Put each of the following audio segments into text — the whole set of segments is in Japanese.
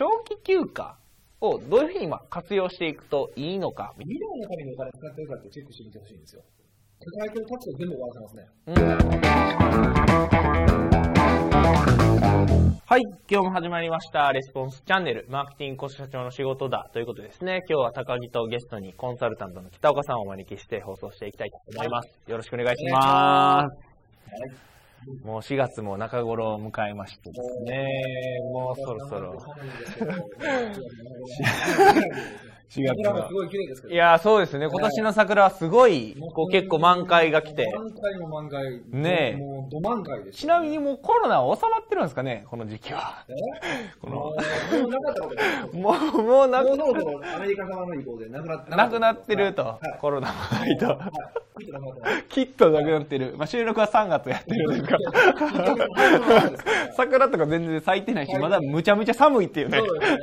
長期休暇をどういうふうにまあ活用していくといいのか、未来のためにお金使ってるかってチェックしてみてほしいんですよ。抱えてるタクを全部終わらせますね。はい。今日も始まりました。レスポンスチャンネル、マーケティングコスト社長の仕事だということでですね。今日は高木とゲストにコンサルタントの北岡さんをお招きして放送していきたいと思います。よろしくお願いします。もう4月も中頃を迎えましてですね。もうそろそろ。4月は桜もす。ごい綺麗ですけど。いやー、そうですね。今年の桜はすごい、こう結構満開が来て。満開も満開。ねえもう、ど満開です。ちなみにもうコロナは収まってるんですかねこの時期は。え このもう、もうなかったことです。もう、もうなくもうそろそろアメリカ様の意向でなくなってなくなってると、はい。コロナもないと。はい。きっとなくなってる。まあ、収録は3月やってるんですから。桜とか全然咲いてないし、まだむちゃむちゃ寒いっていうね。そうですね。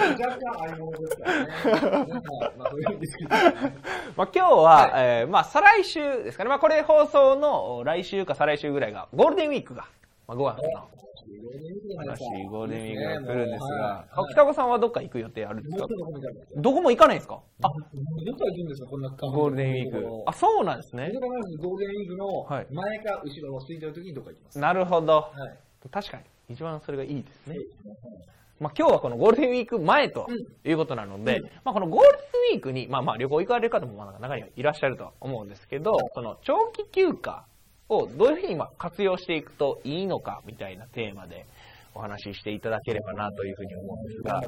若干ありものですからね。まあ、今日は、えーまあ、再来週ですかね。まあ、これ放送の来週か再来週ぐらいが、ゴールデンウィークが、まあ、5月の話、ゴールデンウィークが来るんですが、あ北岡さんはどっか行く予定あるんですか？どこも行かないんですかあ、どこ行くんですか、こんなゴールデンウィーク。あ、そうなんですね。ゴールデンウィークのはい。前か後ろの空いてる時にどっか行きます。なるほど。はい。確かに。一番それがいいですね。まあ、今日はこのゴールデンウィーク前ということなので、うん。まあ、このゴールデンウィークに、まあまあ旅行行かれる方もまあ中にはいらっしゃるとは思うんですけど、その長期休暇をどういうふうにまあ活用していくといいのかみたいなテーマでお話ししていただければなというふうに思うんですが。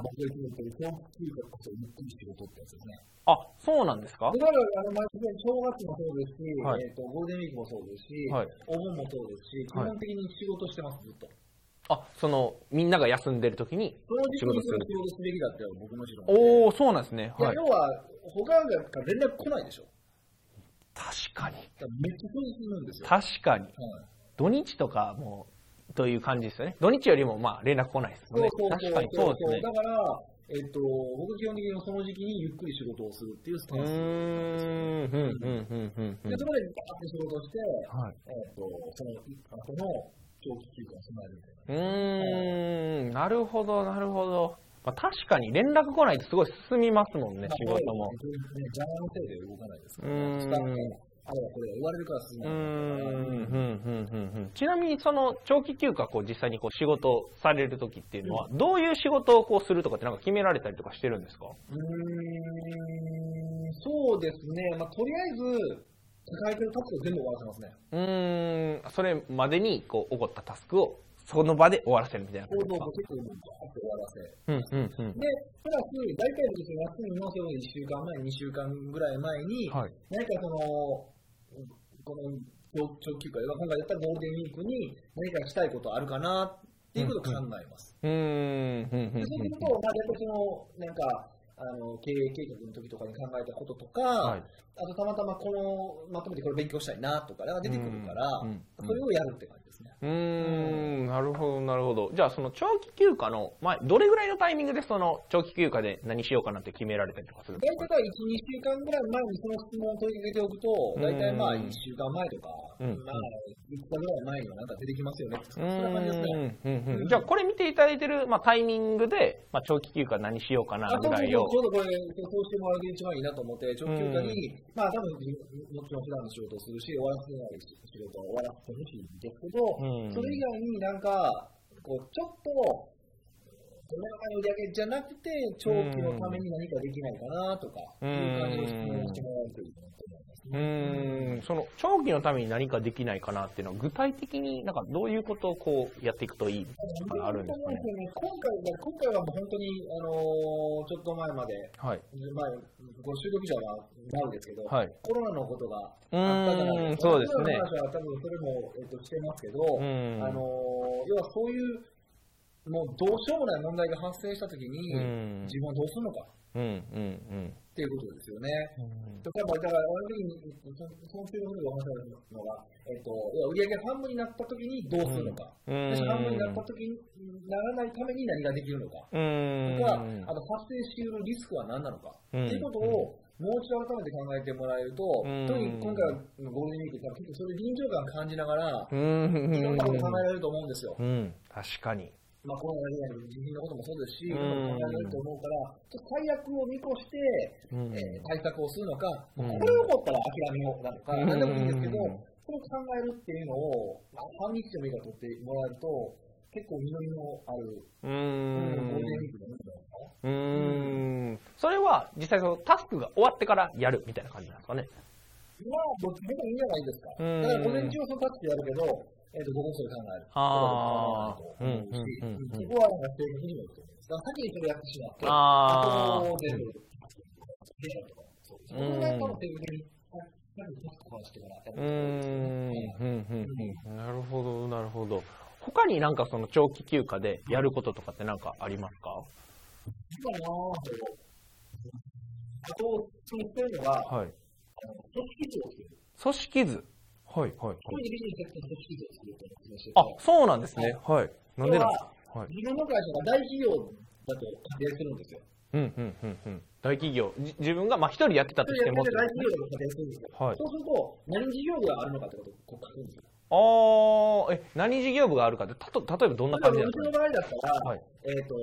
あ、そうなんですか？僕らはあの毎年正月もそうですし、はいえっとゴールデンウィークもそうですし、はいお盆もそうですし、基はい本的に仕事してます、ずっと。あ、その、みんなが休んでる時に、その時期に仕事する仕事すべきだって僕もちろん。おー、そうなんですね。はい。要は、他が連絡来ないでしょ。確かに。めっちゃんですよ。確かに。はい土日とかも、という感じですよね。土日よりもまあ連絡来ないですもんね。確かにそうですね。だから、えっと、僕基本的にその時期にゆっくり仕事をするっていうスタンス。ん、うん、うん、うん、うん、うんで、そこでバーって仕事をして、はい。えっと、その後の長期休暇を備えるみたいな。うーん、なるほど、なるほど。まあ、確かに連絡来ないとすごい進みますもんね、仕事も。ね、邪魔のせいで動かないですから、うーんスタッフがあれはこれは言われるから進うん、ないうん、うん、うん、うん。ちなみにその長期休暇こう実際にこう仕事される時っていうのは、どういう仕事をこうするとかってなんか決められたりとかしてるんですか？うーん、そうですね。まあ、とりあえず、抱えてるタスクを全部終わらせますね。うーん、それまでにこう起こったタスクをその場で終わらせるみたいな行動感じですか？を結構って終わらせ。うん、うん、うん。で、プラス、大体の時休みのその1週間前、2週間ぐらい前に、はい。何かその、この長長期休暇、今回だったらゴールデンウィークに何かしたいことあるかなっていうことを考えます。うーん、うん、うん、でそうすると、まあ、大体その、なんか、あの経営計画の時とかに考えたこととか、はいあとたまたまこの、まとめてこれ勉強したいなとか、なんか出てくるから、うんうんそれをやるって感じですね。うーん、なるほど、なるほど。じゃあ、その長期休暇の、まあ、どれぐらいのタイミングでその長期休暇で何しようかなって決められたりとかするんですか？大体1、2週間ぐらい前にその質問を問いかけておくと、大体まあうん1週間前とか、うんまあ5日ぐらい前にはなんか出てきますよね。そうんんな感じですね。うんうんじゃあ、これ見ていただいてる、まあ、タイミングで、まあ、長期休暇何しようかなぐらいを。ちょうどこれ、そうしてもらうと一番いいなと思って、長期休暇に、まあ多分、もちろん普段の仕事をするし、終わらせない仕事は終わらせてほしいんですけど、うん。それ以外になんか、こう、ちょっと、この中の売り上げじゃなくて、長期のために何かできないかなとか、うん。いう感じの質問をしてもらうといいなとうん、その長期のために何かできないかなっていうのは、具体的になんかどういうことをこうやっていくといいとかあるんですかね？今回今回はもう本当に、あのーちょっと前まで、はい。まあ、この収録者はなるですけど、はいコロナのことがうあったじゃないーん、ですか。そうですね。話は多分それも、えっと、してますけど、うんあのー要はそういう、もうどうしようもない問題が発生したときに、うん自分はどうするのかうん、うん、っていうことですよね。うん。とか、まあだから、俺の時に、そその収録でお話したのが、えっと、要は売り上げが半分になったときにどうするのか。うん半分になったときにならないために何ができるのか。うん。とか、あと発生しうるリスクは何なのか、うんっていうことをもう一度改めて考えてもらえると、うん特に今回のゴールデンウィークって結構そういう臨場感を感じながら、うん、いろんなこと考えられると思うんですよ。うん、確かに。まあ、コロナ以外の人品のこともそうですし、うん考えられると思うから、ちょっと最悪を見越して、うんえー対策をするのか、うんこれ起こったら諦めようなのか、うん何でもいいんですけど、それを考えるっていうのを、まあ、半日でもいいから取ってもらえると、結構実りのある、うーゴールデンウィん。ークでもいいんじゃないですか。うーん。それは、実際そのタスクが終わってからやるみたいな感じなんですかね。まあ、どっちでもいいんじゃないですか。うんだから、午前中はそのタスクやるけど、えー、と午後それ考える。あーと思うんうんうんうんそこはなんか正確にもいいと思います。だから先にそれやってしまって、あーあと全部、部屋とか、そうう。うんうんうんなるほど、なるほど。他になんかその長期休暇でやることとかってなんかありますか？今なぁ、あと、そのってるのが、はい。あの組織図を作る。組織図。はい、はい、はい。これにビジネスセクターの組織図を作るっていうのを説明してるあ、そうなんですね。はい。なんでなんですか？はい。自分の会社が大企業だと仮定するんですよ。うん、うん、うん、うん。大企業。じ自分が、まあ、一人やってたとしてもって大企業だと仮定するんですよ。はいそうすると、何事業部があるのかってことをこう書くんですよ。あー、え、何事業部があるかって、たと例えばどんな感じなんですかちの場合だったら、はいえっ、と、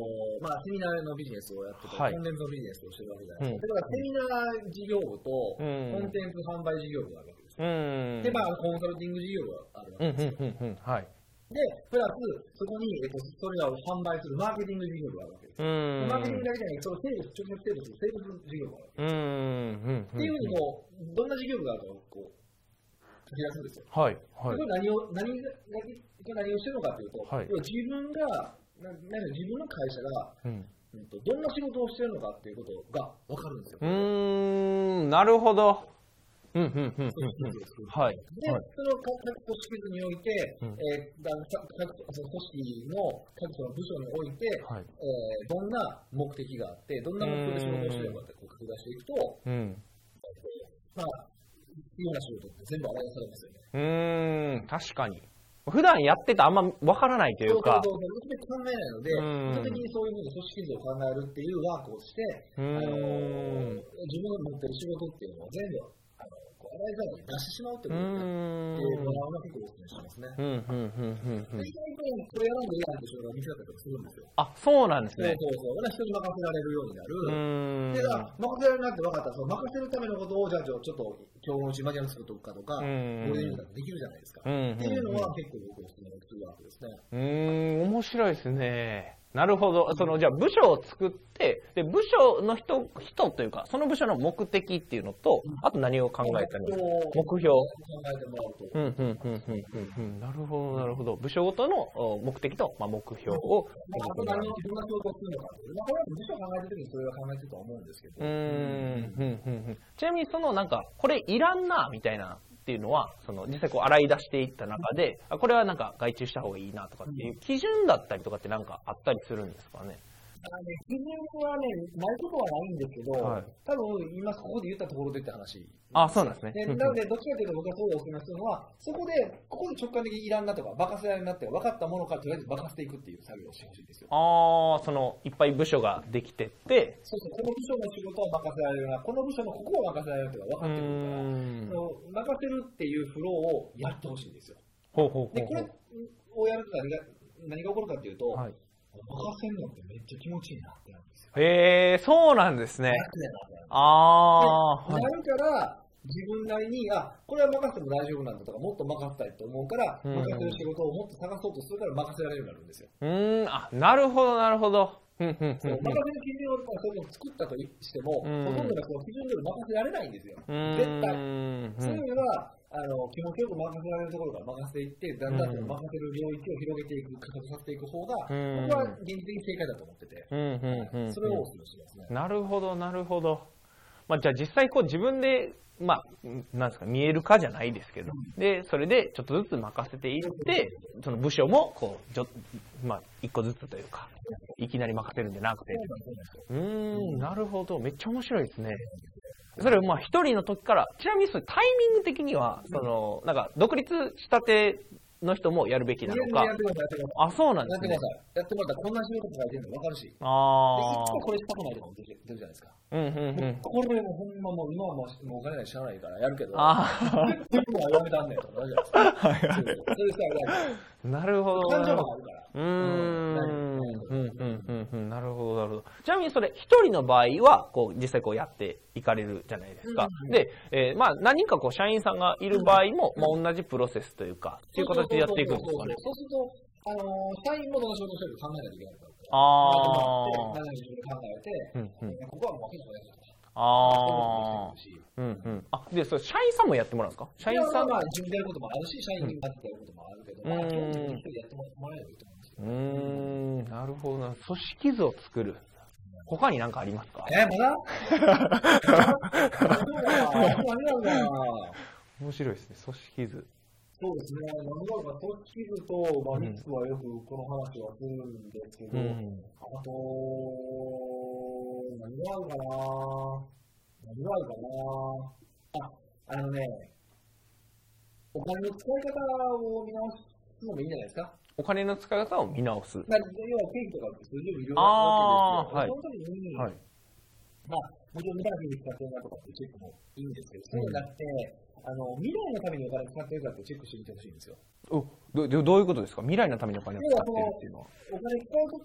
まあ、セミナーのビジネスをやってて、はいコンテンツのビジネスをしてるわけじゃないですか。うんだから、セミナー事業部と、うんコンテンツ販売事業部があるわ。うーん。で、まあ、コンサルティング事業部があるわうん、けですよ。うん、うん、うん。はい。で、プラス、そこに、えっと、それらを販売するマーケティング事業部があるわけです。うーん。マーケティングだけじゃなくて、そのセールス、直接セールス、セールス事業部がある。うーん。うん。っていうふうにもう、どんな事業部があるかをこう、書き出すんですよ。はい。はいそ。れ何を、何が、何をしてるのかというと、はい自分が、ななんか自分の会社が、うん。うんと、どんな仕事をしてるのかっていうことが分かるんですよ。うーん、なるほど。うん、うん、うん、はい。で、はいその各組織図において、うんえーだ各各その組織の各その部署において、はい。えーどんな目的があって、どんな目標で仕事をしてるのかってこう書き出していくと、うん。まあ、ような仕事って全部洗い出されますよね。うーん、確かに。普段やっててあんまわからないというか。そうそうそう、考えないので、うん意図的にそういうふうに組織図を考えるっていうワークをして、うあの。自分の持ってる仕事っていうのを全部、洗いざらに出してしまうってうことをね、っていうーん。のは結構お勧めしてますね。うん、うん、うん、うん。意外とこれやらんでいいやんって仕事が見つかったりとかするんですよ。あ、そうなんですそうね。そうそう。だから人に任せられるようになる。で、だから任せられるなって分かったら、その任せるためのことを、じゃあちょっと今日のうちマニュアル作っとくかとか、こうんういうのができるじゃないですか。うん、っていうのはうん結構僕お勧めするわけですね。うーん、面白いですね。なるほど。その、じゃあ部署を作って、で、部署の人、人というか、その部署の目的っていうのと、あと何を考えたのか。目標。考えてもらうと。うん、うん、うん、うん、うん。なるほど、なるほど。部署ごとのお目的と、まあ、目標を。まあ、何をどんな仕事をするのか。まあ、これは部署を考えてるときにそれは考えてるとは思うんですけど。うーん、うん、うん、うん。ちなみにそのなんか、これいらんな、みたいなっていうのは、その実際こう洗い出していった中で、あこれはなんか外注した方がいいなとかっていう基準だったりとかってなんかあったりするんですかね？あのね、基準はね、ないことはないんですけど、はい多分今ここで言ったところでって話。あ、そうなんですね。なので、どっちかというと僕はそうお勧めするのは、そこで、ここで直感的にいらんなとか、任せられるなって分かったものからとりあえず任せていくっていう作業をしてほしいんですよ。ああ、その、いっぱい部署ができてって、そうそう、この部署の仕事は任せられるな、この部署のここは任せられるっていうのがう分かってくるから。その任せるっていうフローをやってほしいんですよ。ほうほうほうで、これほをやると何が何が起こるかっていうと、う。はい。任せるのってめっちゃ気持ちいいなってなるんですよ。へえ、そうなんですね。ああ、はい。なるから、自分なりに、あ、これは任せても大丈夫なんだとか、もっと任せたいと思うから、うん任せる仕事をもっと探そうとするから任せられるようになるんですよ。うーん、あ、なるほど、なるほど。うん、うん、うん。そう任せる基準をそれを作ったとしても、うんほとんどがその基準で任せられないんですよ。うん。絶対うんそういう意味では、あの気持ちよく任せられるところから任せていって、だんだん任せる領域を広げていく、加速させていく方が、うん。僕は現実的に正解だと思ってて、うん、うん、うん。それをお勧めしますね。なるほど、なるほど。まあ、じゃあ実際こう自分で、まあ、なんですか、見えるかじゃないですけど、で、それでちょっとずつ任せていって、その部署も、こう、ちょまあ、一個ずつというか、いきなり任せるんじゃなくて、うーん、なるほど、めっちゃ面白いですね。それをまあ一人の時から、ちなみにそれタイミング的には、その、なんか独立したての人もやるべきなのか。あ、そうなんですねやってもらったらこんな仕事書いてるの分かるし。で、いあつもこれしたくないとかも出てるじゃないですか。あ。うん、うん、うん。これもほんまもう今はもうもうお金ないしゃあないからやるけど、あ全部はやめたんねんとかじゃないです なるほど。感情なるほどもあるから。うーん。うんうんうんうんなるほどなるほどちなみにそれ一人の場合はこう実際こうやっていかれるじゃないですか、で、えーまあ何人かこう社員さんがいる場合も、まあ、同じプロセスというかっていう形でやっていくんですかねそうすると、あのー社員もどの仕事をしてるか考えないといけないから。あまず自分で考えて、あうんうん。ここはもう脇の方やるとか。ああうんうん。あでそれ社員さんもやってもらうんですか？社員さんまあ自分でやることもあるし、社員になってやることもあるけど、まあうん基本的に一人でやってもらえばいいと思うんですけうど。ーん。なるほどな。組織図を作る。他に何かありますか？えー、まだ？何 なんだ面白いですね。組織図そうですね、何があるか、組織図と、まあ、リスクはよくこの話はするんですけど、うん。あと、何があるかな。何があるかな。あ、あのね、お金の使い方を見直すのもいいんじゃないですか。お金の使い方を見直す。まあ、要は経費とかって数字を見るわけですけど、その時に、はい。まあ、もちろん無駄な費に使ってるなとかってチェックもいいんですけど、そうじゃなくて、あの未来のためにお金使ってるかってチェックしてみてほしいんですよ。おどどどういうことですか？未来のためにお金を使ってるっていうのは。お金使うと、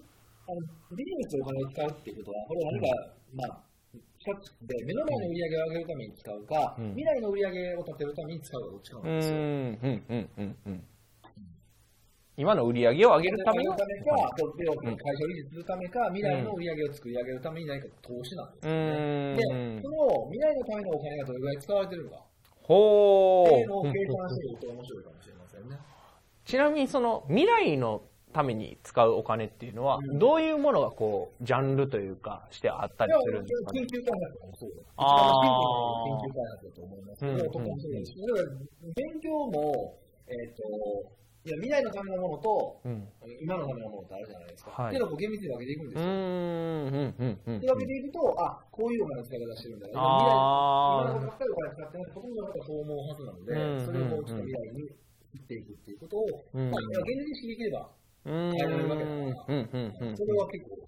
あのビジネスでお金を使うっていうことは、これは何か、まあ、二つで、目の前の売り上げを上げるために使うか、うん未来の売り上げを立てるために使うかどっちかうなんですよ。うん、うん、うん、うん。今の売り上げを上げるための？ためか、会社を維持するためか、未来の売り上げを作り上げるために何か投資なんですうよね。で、その未来のためのお金がどれぐらい使われてるのかほう計算してと面白いかもしれませんね。ちなみにその未来のために使うお金っていうのは、うん。どういうものがこう、ジャンルというか、してあったりするんですか？ね。研究開発もそう研究開発だと思います。けど、うんうですし、だから勉強も、えっ、と、いや未来のためのものと、うん。今のためのものってあるじゃないですか。はいっていうのを厳密に分けていくんですよ。で分けていくと、あ、こういうお金の使い方してるんだよ。あー未来今のばっかりお金使ってないほとんどの方がそう思うはずなので、うんそれをちょっと未来に切っていくっていうことを、うんまあ、現実意識できれば、変えられるわけだからうん、うん、うん。それは結構、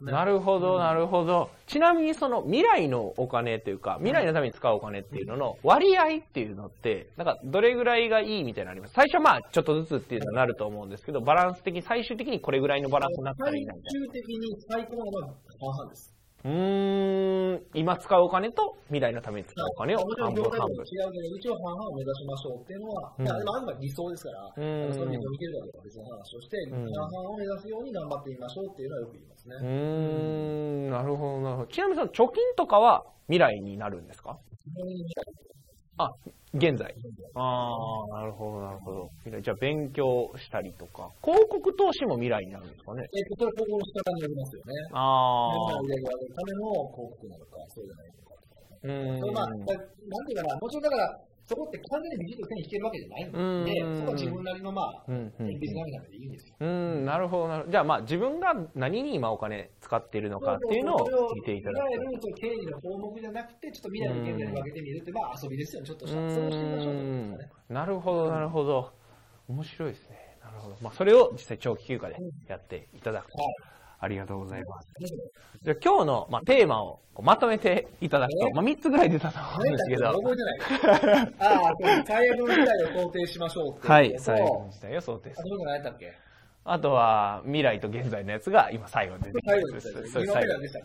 なるほど、なるほど。ちなみにその未来のお金というか、未来のために使うお金っていうのの割合っていうのって、なんかどれぐらいがいいみたいなのあります？最初はまあちょっとずつっていうのになると思うんですけど、バランス的に最終的にこれぐらいのバランスになったらいいな。最終的に最高は半々です。な。うーん、今使うお金と未来のために使うお金を半分半分違。うけど、一応半々を目指しましょうっていうのは、うんまあ、あくまで理想ですから、うんそれに見てるかどうかは別の話をして、ん半々を目指すように頑張ってみましょうっていうのはよく言いますね。うーん、なるほど、なるほど。ちなみにその貯金とかは未来になるんですか？あ、現在。ああ、なるほど、なるほど。じゃあ勉強したりとか、広告投資も未来になるんですかね。えっと、それは今後の仕方によりますよね。ああ、売り上げを上げるための広告なのか、そうじゃないのか。うーんまあ、だなんていうかな、もちろんだから、そこって完全にビジッと手に引けるわけじゃないので、うんそこは自分なりのまあ、うんうんビジネスなめでいいんですよ。うーん、なるほど、なるほど。じゃあまあ自分が何に今お金使っているのかっていうのを見ていただくいわゆると経理の項目じゃなくて、ちょっと未来の現在に分けてみるって、まあ遊びですよね、ちょっとと。した。うそうしてみましょうとね。なるほど、なるほど。面白いですね。なるほど。まあそれを実際長期休暇でやっていただくと。ありがとうございます。じゃあ今日の、まあ、テーマをまとめていただくと、えまあ、3つぐらい出たと思うんですけど、覚えてない。ああ、最悪の事態を想定しましょうっていう。はい、最後の時代を想定する。あと、何やったっけあとは、未来と現在のやつが今最後に出てき最後でしたねそう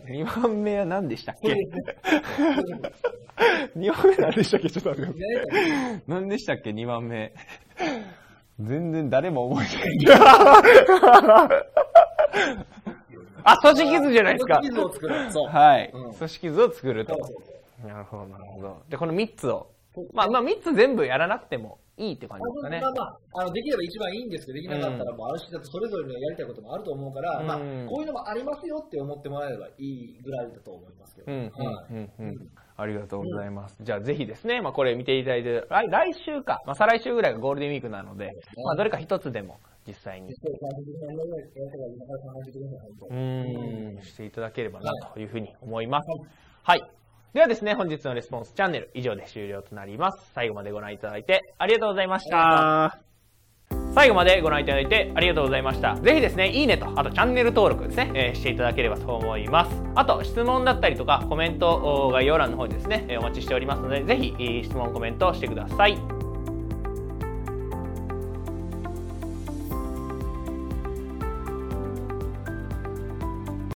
二番目何でしたっけ2番目は何でしたっけそうですね。?2 番目何でしたっけちょっと待ってください。何でしたっけ ?2 番目。全然誰も覚えてない。あ、組織図じゃないですか。組織図を作る。そう。はい。うん組織図を作るとなるほど、なるほど。で、この3つを。まあ、まあ、3つ全部やらなくてもいいって感じですかねまあ。まあ、あのできれば一番いいんですけど、できなかったらもうあるし、だってそれぞれのやりたいこともあると思うから、うんまあ、こういうのもありますよって思ってもらえればいいぐらいだと思いますけど。うん、うんはい、うん、うん。ありがとうございます。じゃあぜひですね、まあこれ見ていただいて、来来週か、まあ再来週ぐらいがゴールデンウィークなので、まあどれか一つでも実際に、そうん、していただければなというふうに思います。はい。ではですね、本日のレスポンスチャンネル以上で終了となります。最後までご覧いただいてありがとうございました。最後までご覧いただいてありがとうございました。ぜひですね、いいねと、あとチャンネル登録ですね、えーしていただければと思います。あと、質問だったりとか、コメント、お概要欄の方にですね、えーお待ちしておりますので、ぜひ、えー質問、コメントしてください。